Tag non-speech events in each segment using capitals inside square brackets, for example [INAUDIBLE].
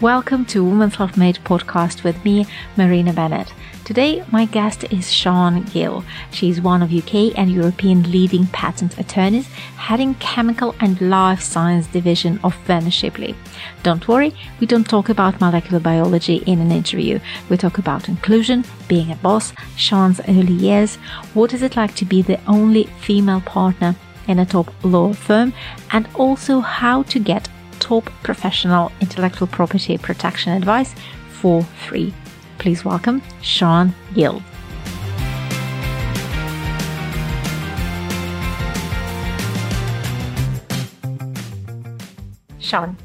Welcome to Women Self-Made podcast with me, Marina Bennett. Today, my guest is Siân Gill. She is one of UK and European leading patent attorneys, heading chemical and life science division of Venner Shipley. Don't worry, we don't talk about molecular biology in an interview. We talk about inclusion, being a boss, Siân's early years, what is it like to be the only female partner in a top law firm, and also how to get top professional intellectual property protection advice for free. Please welcome Siân Gill. Siân,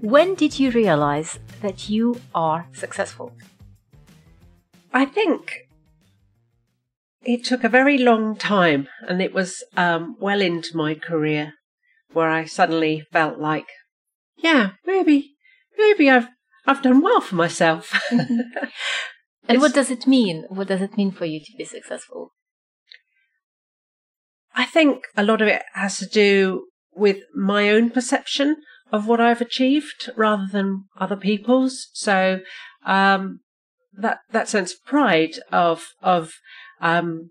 when did you realize that you are successful? I think it took a very long time, and it was um, well into my career where I suddenly felt like yeah, maybe, maybe I've I've done well for myself. [LAUGHS] and what does it mean? What does it mean for you to be successful? I think a lot of it has to do with my own perception of what I've achieved rather than other people's. So um, that that sense of pride of of um,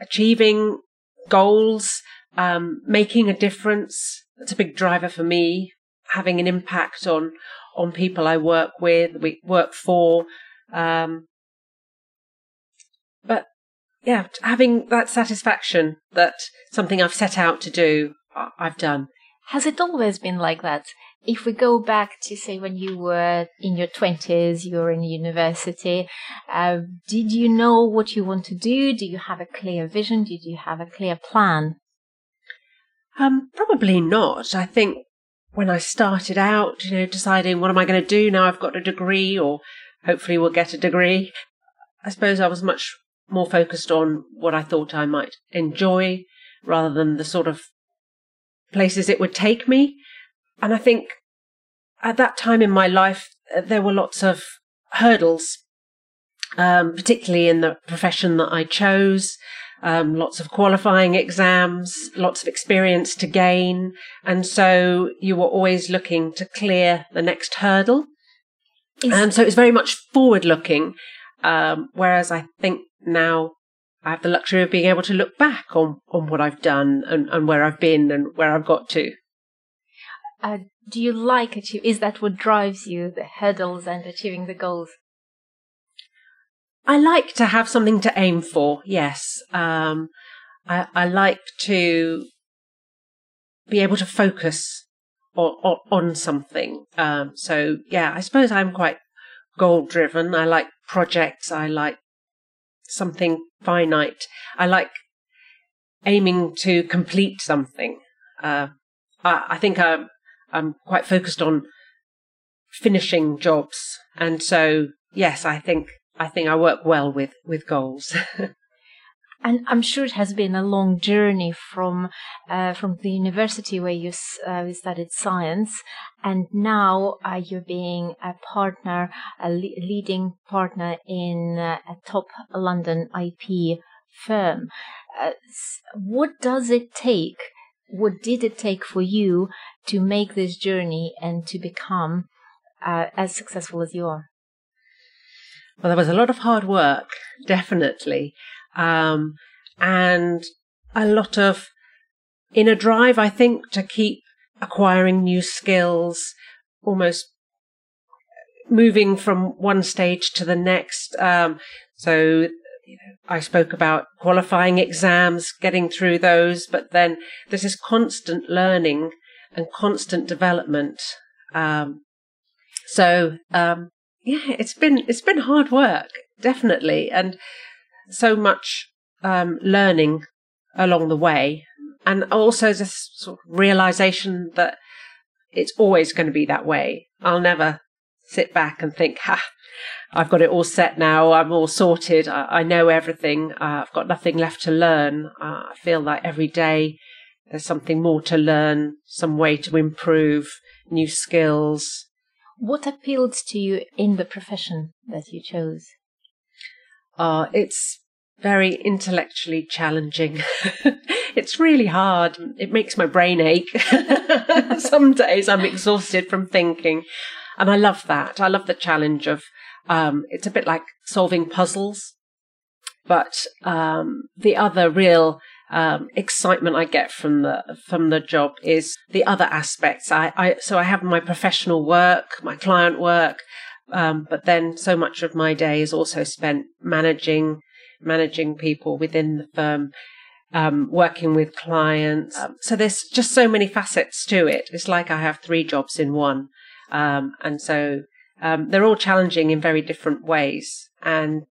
achieving goals, um, making a difference. That's a big driver for me having an impact on on people I work with, we work for. Um, but yeah, having that satisfaction that something I've set out to do, I've done. Has it always been like that? If we go back to say when you were in your twenties, you were in university, uh, did you know what you want to do? Do you have a clear vision? Did you have a clear plan? Um, probably not. I think when I started out, you know, deciding what am I going to do now I've got a degree or hopefully will get a degree. I suppose I was much more focused on what I thought I might enjoy rather than the sort of places it would take me. And I think at that time in my life, there were lots of hurdles, um, particularly in the profession that I chose um, lots of qualifying exams, lots of experience to gain. And so you were always looking to clear the next hurdle. Is- and so it was very much forward looking. Um, whereas I think now I have the luxury of being able to look back on, on what I've done and, and where I've been and where I've got to. Uh, do you like it? Is that what drives you, the hurdles and achieving the goals? I like to have something to aim for. Yes, um, I, I, like to be able to focus on, on, on something. Um, so yeah, I suppose I'm quite goal driven. I like projects. I like something finite. I like aiming to complete something. Uh, I, I, think I'm I'm quite focused on finishing jobs, and so yes, I think I think I work well with with goals. [LAUGHS] and I'm sure it has been a long journey from uh, from the university where you uh, studied science, and now uh, you're being a partner, a le- leading partner in uh, a top London IP firm. Uh, what does it take? What did it take for you to make this journey and to become uh, as successful as you are? Well, there was a lot of hard work, definitely, um, and a lot of inner drive, I think, to keep acquiring new skills, almost moving from one stage to the next. Um, so I spoke about qualifying exams, getting through those, but then this constant learning and constant development. Um, so um, yeah, it's been it's been hard work, definitely, and so much um, learning along the way, and also this sort of realization that it's always going to be that way. I'll never sit back and think, "Ha, I've got it all set now. I'm all sorted. I, I know everything. Uh, I've got nothing left to learn." Uh, I feel like every day there's something more to learn, some way to improve, new skills, what appealed to you in the profession that you chose? Uh, it's very intellectually challenging. [LAUGHS] it's really hard. It makes my brain ache. [LAUGHS] Some days I'm exhausted from thinking. and I love that. I love the challenge of um, it's a bit like solving puzzles, but um, the other real um, excitement I get from the from the job is the other aspects. I, I so I have my professional work, my client work, um, but then so much of my day is also spent managing managing people within the firm. Um, working with clients. Um, so there's just so many facets to it. It's like I have three jobs in one. Um, and so um, they're all challenging in very different ways. And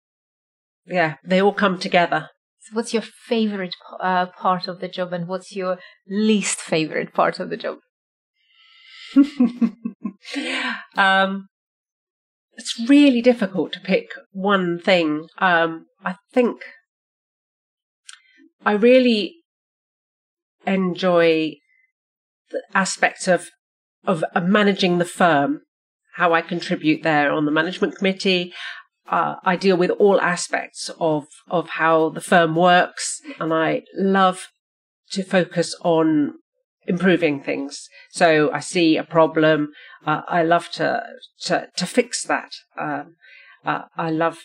yeah, they all come together. What's your favorite uh, part of the job and what's your least favorite part of the job? [LAUGHS] um, it's really difficult to pick one thing. Um, I think I really enjoy the aspect of, of managing the firm, how I contribute there on the management committee. Uh, I deal with all aspects of of how the firm works, and I love to focus on improving things. So I see a problem, uh, I love to to to fix that. Um, uh, I love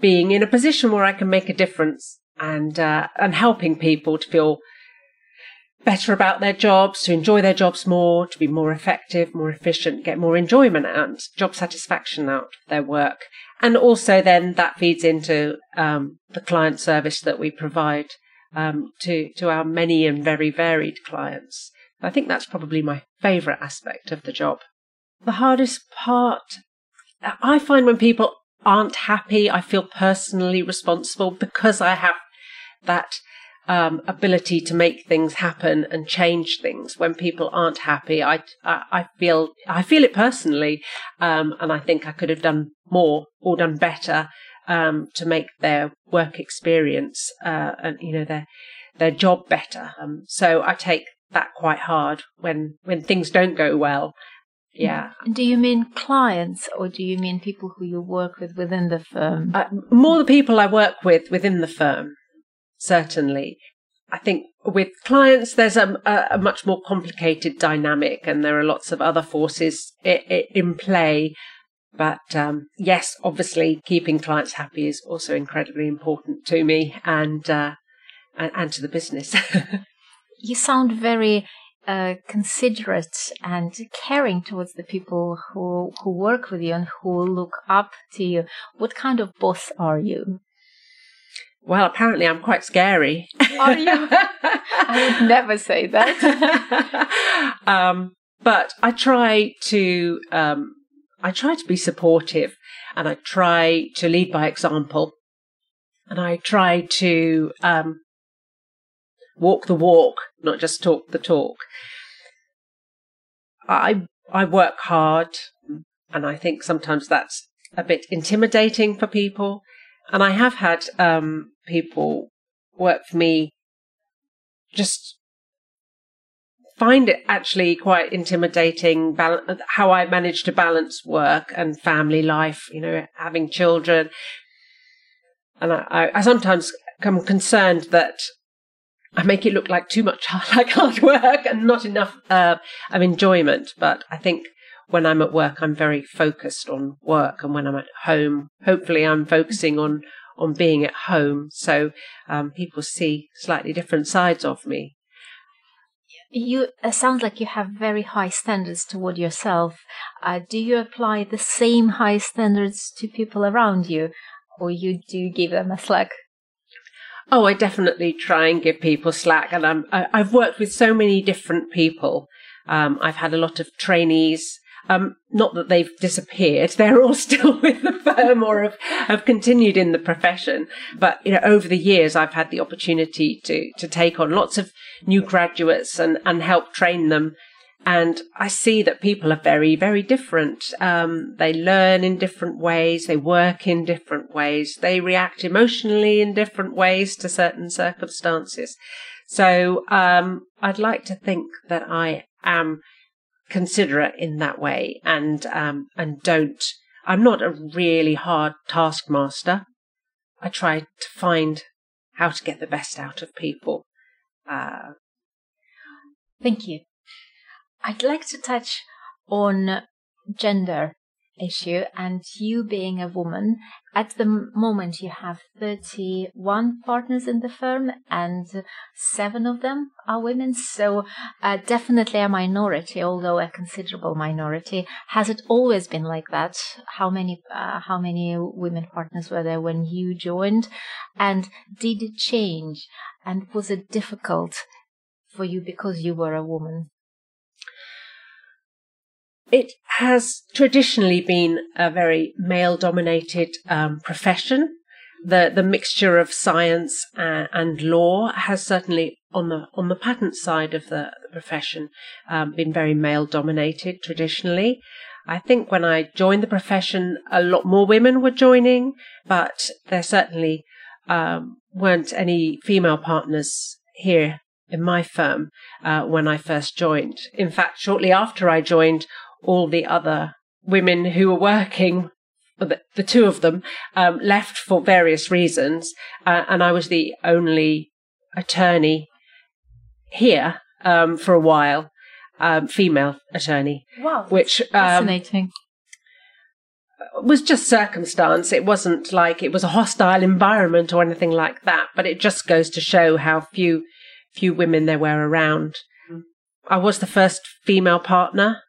being in a position where I can make a difference and uh, and helping people to feel better about their jobs, to enjoy their jobs more, to be more effective, more efficient, get more enjoyment out, job satisfaction out of their work. And also then that feeds into um, the client service that we provide um, to, to our many and very varied clients. I think that's probably my favourite aspect of the job. The hardest part, I find when people aren't happy, I feel personally responsible because I have that um, ability to make things happen and change things when people aren't happy. I, I, I feel I feel it personally, um, and I think I could have done more or done better um, to make their work experience uh, and you know their their job better. Um, so I take that quite hard when when things don't go well. Yeah. Do you mean clients or do you mean people who you work with within the firm? Uh, more the people I work with within the firm certainly. I think with clients, there's a, a, much more complicated dynamic, and there are lots of other forces in play. But um, yes, obviously, keeping clients happy is also incredibly important to me and uh, and, to the business. [LAUGHS] you sound very uh, considerate and caring towards the people who who work with you and who look up to you. What kind of boss are you? Well, apparently I'm quite scary. Are you? I would [LAUGHS] never say that. [LAUGHS] um, but I try to um, I try to be supportive, and I try to lead by example, and I try to um, walk the walk, not just talk the talk. I I work hard, and I think sometimes that's a bit intimidating for people. And I have had um, people work for me just find it actually quite intimidating how I manage to balance work and family life, you know, having children. And I, I, I sometimes am concerned that I make it look like too much [LAUGHS] like hard work and not enough uh, of enjoyment. But I think when I'm at work, I'm very focused on work, and when I'm at home, hopefully, I'm focusing on on being at home. So um, people see slightly different sides of me. You it sounds like you have very high standards toward yourself. Uh, do you apply the same high standards to people around you, or you do give them a slack? Oh, I definitely try and give people slack, and I'm I, i have worked with so many different people. Um, I've had a lot of trainees um, not that they've disappeared; [LAUGHS] they're all still with the firm or have, have continued in the profession. But you know, over the years, I've had the opportunity to to take on lots of new graduates and and help train them. And I see that people are very, very different. Um, they learn in different ways. They work in different ways. They react emotionally in different ways to certain circumstances. So um, I'd like to think that I am considerate in that way and um, and don't I'm not a really hard taskmaster. I try to find how to get the best out of people. Uh, Thank you. I'd like to touch on gender issue and you being a woman at the moment you have 31 partners in the firm and seven of them are women so uh, definitely a minority although a considerable minority. Has it always been like that? How many uh, how many women partners were there when you joined? And did it change? And was it difficult for you because you were a woman it has traditionally been a very male dominated um, profession. The, the mixture of science uh, and law has certainly on the on the patent side of the profession um, been very male dominated traditionally. I think when I joined the profession, a lot more women were joining, but there certainly um, weren't any female partners here in my firm uh, when I first joined. In fact, shortly after I joined, all the other women who were working, the, the two of them, um, left for various reasons, uh, and I was the only attorney here um, for a while, um, female attorney. Wow, which um, fascinating. Was just circumstance. It wasn't like it was a hostile environment or anything like that. But it just goes to show how few few women there were around. I was the first female partner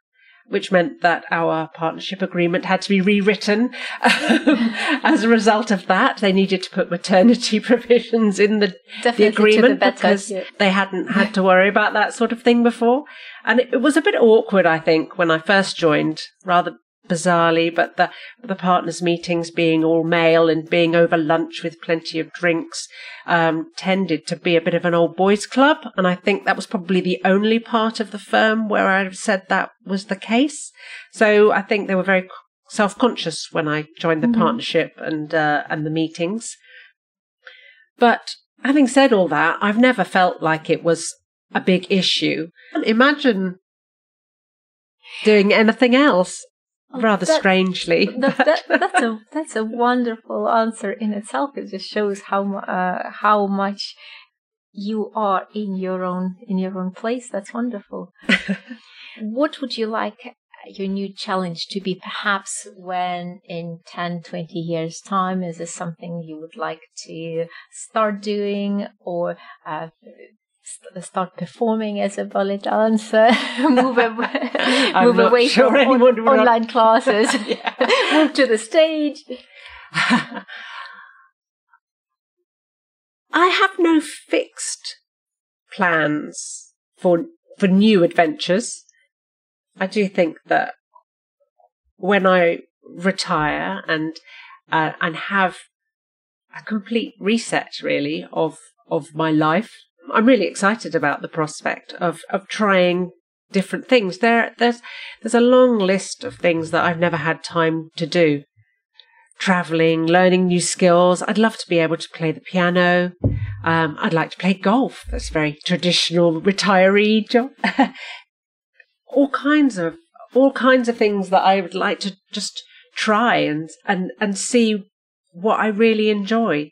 which meant that our partnership agreement had to be rewritten um, [LAUGHS] as a result of that. They needed to put maternity [LAUGHS] provisions in the, the agreement the because yeah. they hadn't had to worry about that sort of thing before. And it, it was a bit awkward, I think, when I first joined, rather bizarrely, but the the partners' meetings being all male and being over lunch with plenty of drinks um, tended to be a bit of an old boys' club, and I think that was probably the only part of the firm where I said that was the case. So I think they were very self conscious when I joined the mm-hmm. partnership and uh, and the meetings. But having said all that, I've never felt like it was a big issue. Imagine doing anything else rather that, strangely. [LAUGHS] That, that, [LAUGHS] that's a that's a wonderful answer in itself. It just shows how uh, how much you are in your own in your own place. That's wonderful. [LAUGHS] what would you like your new challenge to be perhaps when in 10 20 years time is this something you would like to start doing or uh, start performing as a ballet dancer, [LAUGHS] move, [LAUGHS] away, move away sure from on, online classes, [LAUGHS] move to the stage. I have no fixed plans for for new adventures. I do think that when I retire and uh, and have a complete reset, really of of my life, I'm really excited about the prospect of of trying different things. There there's there's a long list of things that I've never had time to do. Traveling, learning new skills. I'd love to be able to play the piano. Um, I'd like to play golf. That's a very traditional retiree job. [LAUGHS] all kinds of all kinds of things that I would like to just try and and and see what I really enjoy.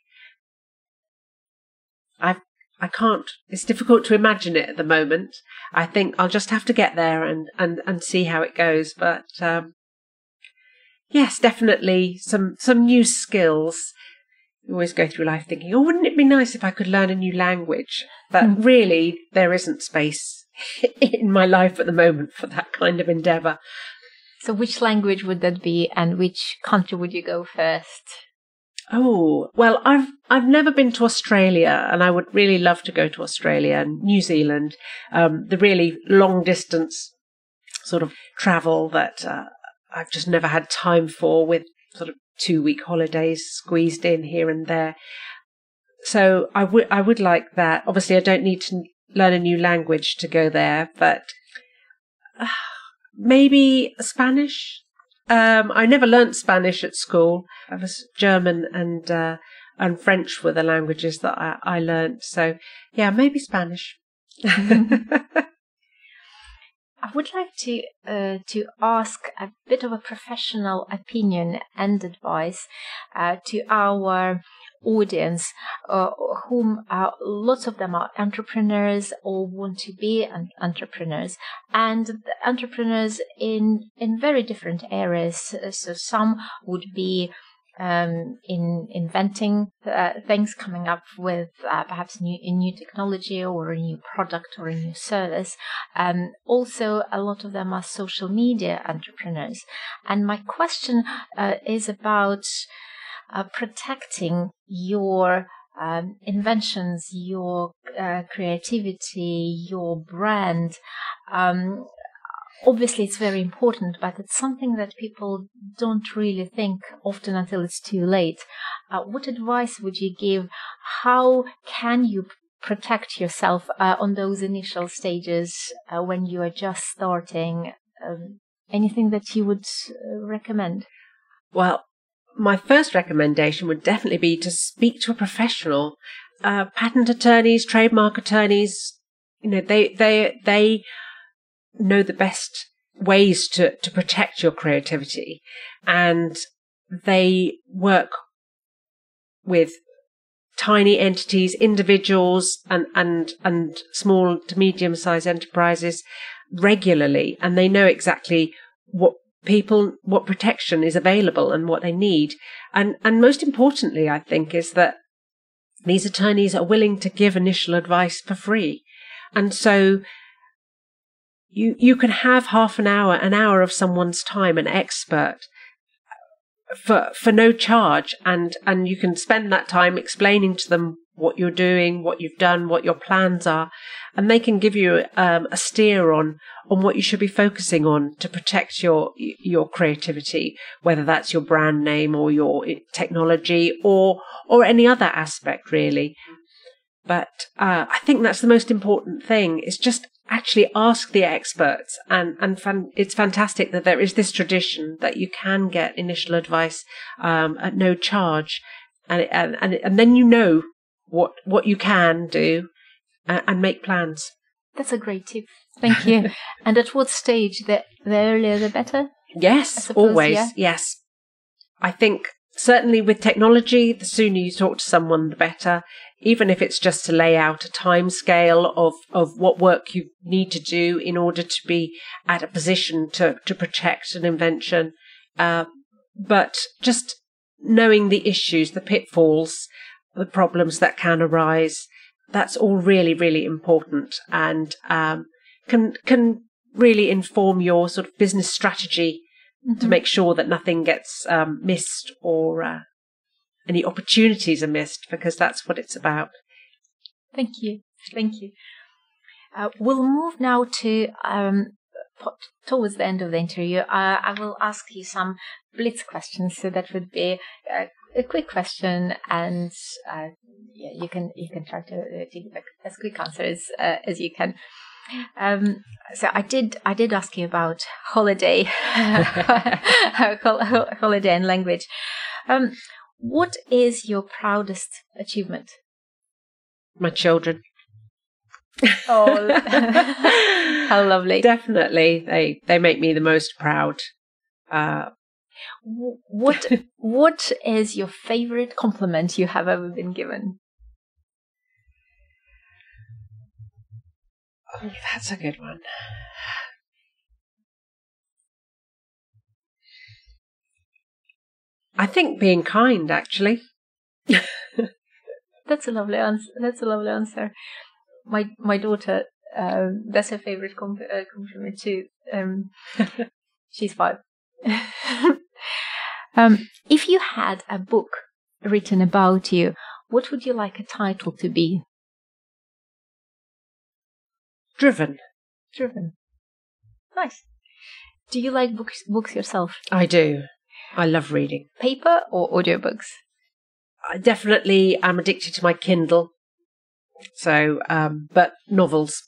I've I can't, it's difficult to imagine it at the moment. I think I'll just have to get there and, and, and see how it goes. But, um, yes, definitely some, some new skills. You always go through life thinking, oh, wouldn't it be nice if I could learn a new language? But mm. really, there isn't space [LAUGHS] in my life at the moment for that kind of endeavour. So, which language would that be, and which country would you go first? Oh, well, I've I've never been to Australia, and I would really love to go to Australia and New Zealand. Um, the really long distance sort of travel that uh, I've just never had time for, with sort of two week holidays squeezed in here and there. So I would I would like that. Obviously, I don't need to learn a new language to go there, but uh, maybe Spanish. Um, I never learnt Spanish at school. I was German and uh, and French were the languages that I, I learnt. So yeah, maybe Spanish. [LAUGHS] I would like to uh, to ask a bit of a professional opinion and advice uh, to our audience, uh, whom uh, lots of them are entrepreneurs or want to be entrepreneurs, and entrepreneurs in in very different areas. So some would be um, in inventing uh, things, coming up with uh, perhaps new a new technology or a new product or a new service. Um, also, a lot of them are social media entrepreneurs. And my question uh, is about uh, protecting your um, inventions, your uh, creativity, your brand. Um, obviously it's very important, but it's something that people don't really think often until it's too late. Uh, what advice would you give? How can you protect yourself uh, on those initial stages uh, when you are just starting? Um, anything that you would uh, recommend? Well, my first recommendation would definitely be to speak to a professional. Uh, patent attorneys, trademark attorneys, you know, they, they, they know the best ways to, to protect your creativity. And they work with tiny entities, individuals and, and, and small to medium sized enterprises regularly. And they know exactly what people, what protection is available and what they need. And, and most importantly, I think is that these attorneys are willing to give initial advice for free. And so you you can have half an hour, an hour of someone's time, an expert for for no charge, and and you can spend that time explaining to them what you're doing, what you've done, what your plans are, and they can give you um, a steer on on what you should be focusing on to protect your your creativity, whether that's your brand name or your technology or or any other aspect really. But uh, I think that's the most important thing. Is just actually ask the experts and and fan, it's fantastic that there is this tradition that you can get initial advice um, at no charge and, and and and then you know what what you can do and, and make plans. That's a great tip. Thank you. [LAUGHS] And at what stage the, the earlier the better? Yes suppose, always yeah? yes. I think certainly with technology the sooner you talk to someone the better. Even if it's just to lay out a time scale of, of what work you need to do in order to be at a position to, to protect an invention. Uh, but just knowing the issues, the pitfalls, the problems that can arise, that's all really, really important and um, can can really inform your sort of business strategy mm-hmm. to make sure that nothing gets um, missed or uh, any opportunities are missed because that's what it's about. Thank you. Thank you. Uh, we'll move now to um, towards the end of the interview. Uh, I will ask you some blitz questions. So that would be a, a quick question, and uh, yeah, you can you can try to, uh, to give as quick answers uh, as you can. Um, so I did I did ask you about holiday, [LAUGHS] holiday and language. Um, what is your proudest achievement? My children. Oh, [LAUGHS] how lovely! Definitely, they they make me the most proud. Uh, what what is your favorite compliment you have ever been given? That's a good one. I think being kind, actually. [LAUGHS] that's a lovely answer. That's a lovely answer. My my daughter, uh, that's her favorite comp- uh, compliment too. Um, [LAUGHS] she's five. [LAUGHS] um, if you had a book written about you, what would you like a title to be? Driven. Driven. Nice. Do you like books books yourself? I do. I love reading. Paper or audiobooks? I definitely am addicted to my Kindle. So, um, but novels.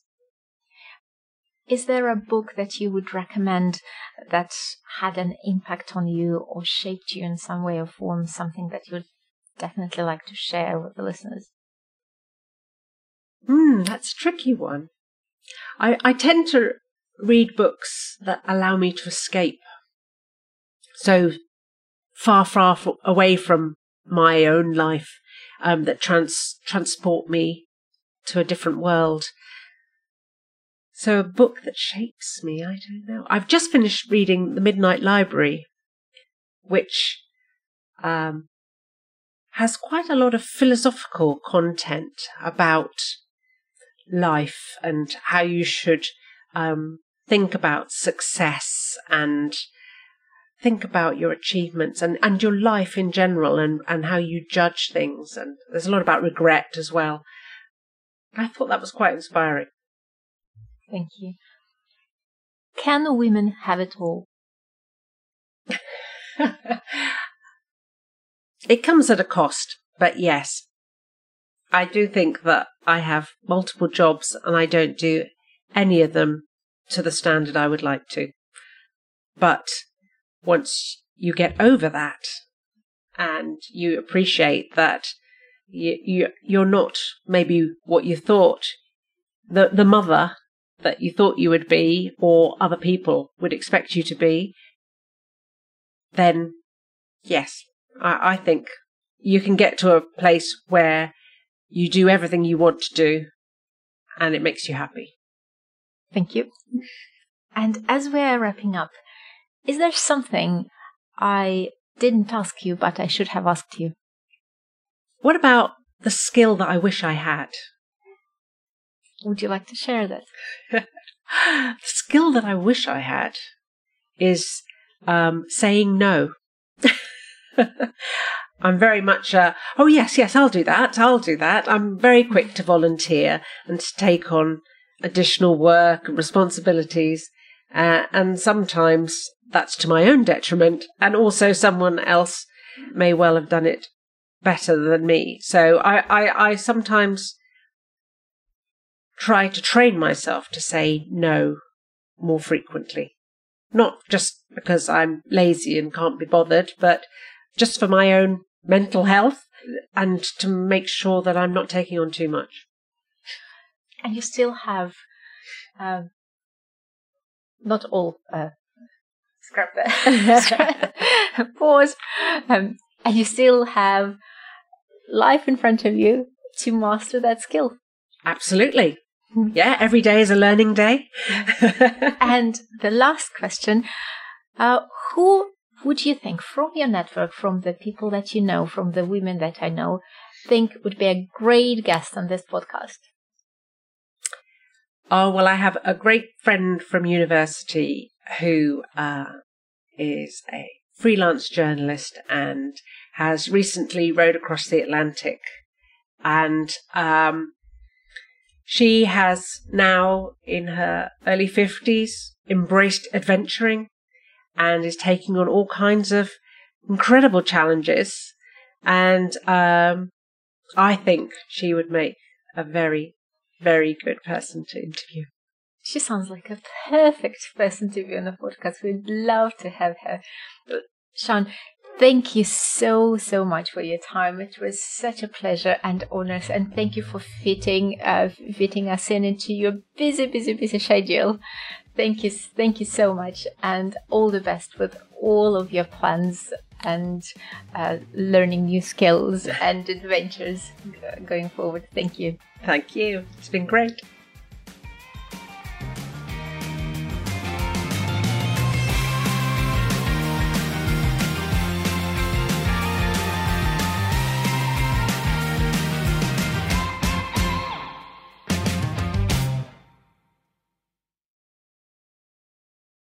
Is there a book that you would recommend that had an impact on you or shaped you in some way or form, something that you'd definitely like to share with the listeners? Hmm, that's a tricky one. I, I tend to read books that allow me to escape. So far, far away from my own life. um, that trans transport me to a different world. So a book that shapes me, I don't know. I've just finished reading The Midnight Library, which um, has quite a lot of philosophical content about life and how you should um, think about success and think about your achievements and, and your life in general and, and how you judge things. And there's a lot about regret as well. I thought that was quite inspiring. Thank you. Can women have it all? [LAUGHS] it comes at a cost, but yes. I do think that I have multiple jobs and I don't do any of them to the standard I would like to. But once you get over that and you appreciate that you, you you're not maybe what you thought the the mother that you thought you would be or other people would expect you to be, then yes, I, I think you can get to a place where you do everything you want to do and it makes you happy. Thank you. And as we're wrapping up, is there something I didn't ask you but I should have asked you? What about the skill that I wish I had? Would you like to share that? [LAUGHS] the skill that I wish I had is um, saying no. [LAUGHS] I'm very much, uh, oh, yes, yes, I'll do that. I'll do that. I'm very quick to volunteer and to take on additional work and responsibilities. Uh, and sometimes that's to my own detriment. And also, someone else may well have done it better than me. So I, I, I sometimes try to train myself to say no more frequently. Not just because I'm lazy and can't be bothered, but just for my own mental health and to make sure that I'm not taking on too much. And you still have, um, not all, uh, scrap that, [LAUGHS] pause, um, and you still have life in front of you to master that skill. Absolutely. Yeah, every day is a learning day. [LAUGHS] and the last question uh, Who would you think from your network, from the people that you know, from the women that I know, think would be a great guest on this podcast? Oh, well, I have a great friend from university who uh, is a freelance journalist and has recently rowed across the Atlantic. And um, she has now, in her early 50s, embraced adventuring and is taking on all kinds of incredible challenges. And um, I think she would make a very, very good person to interview. She sounds like a perfect person to be on the podcast. We'd love to have her. Siân, Thank you so, so much for your time. It was such a pleasure and honor. And thank you for fitting, uh, fitting us in into your busy, busy, busy schedule. Thank you. Thank you so much. And all the best with all of your plans and uh, learning new skills and adventures going forward. Thank you. Thank you. It's been great.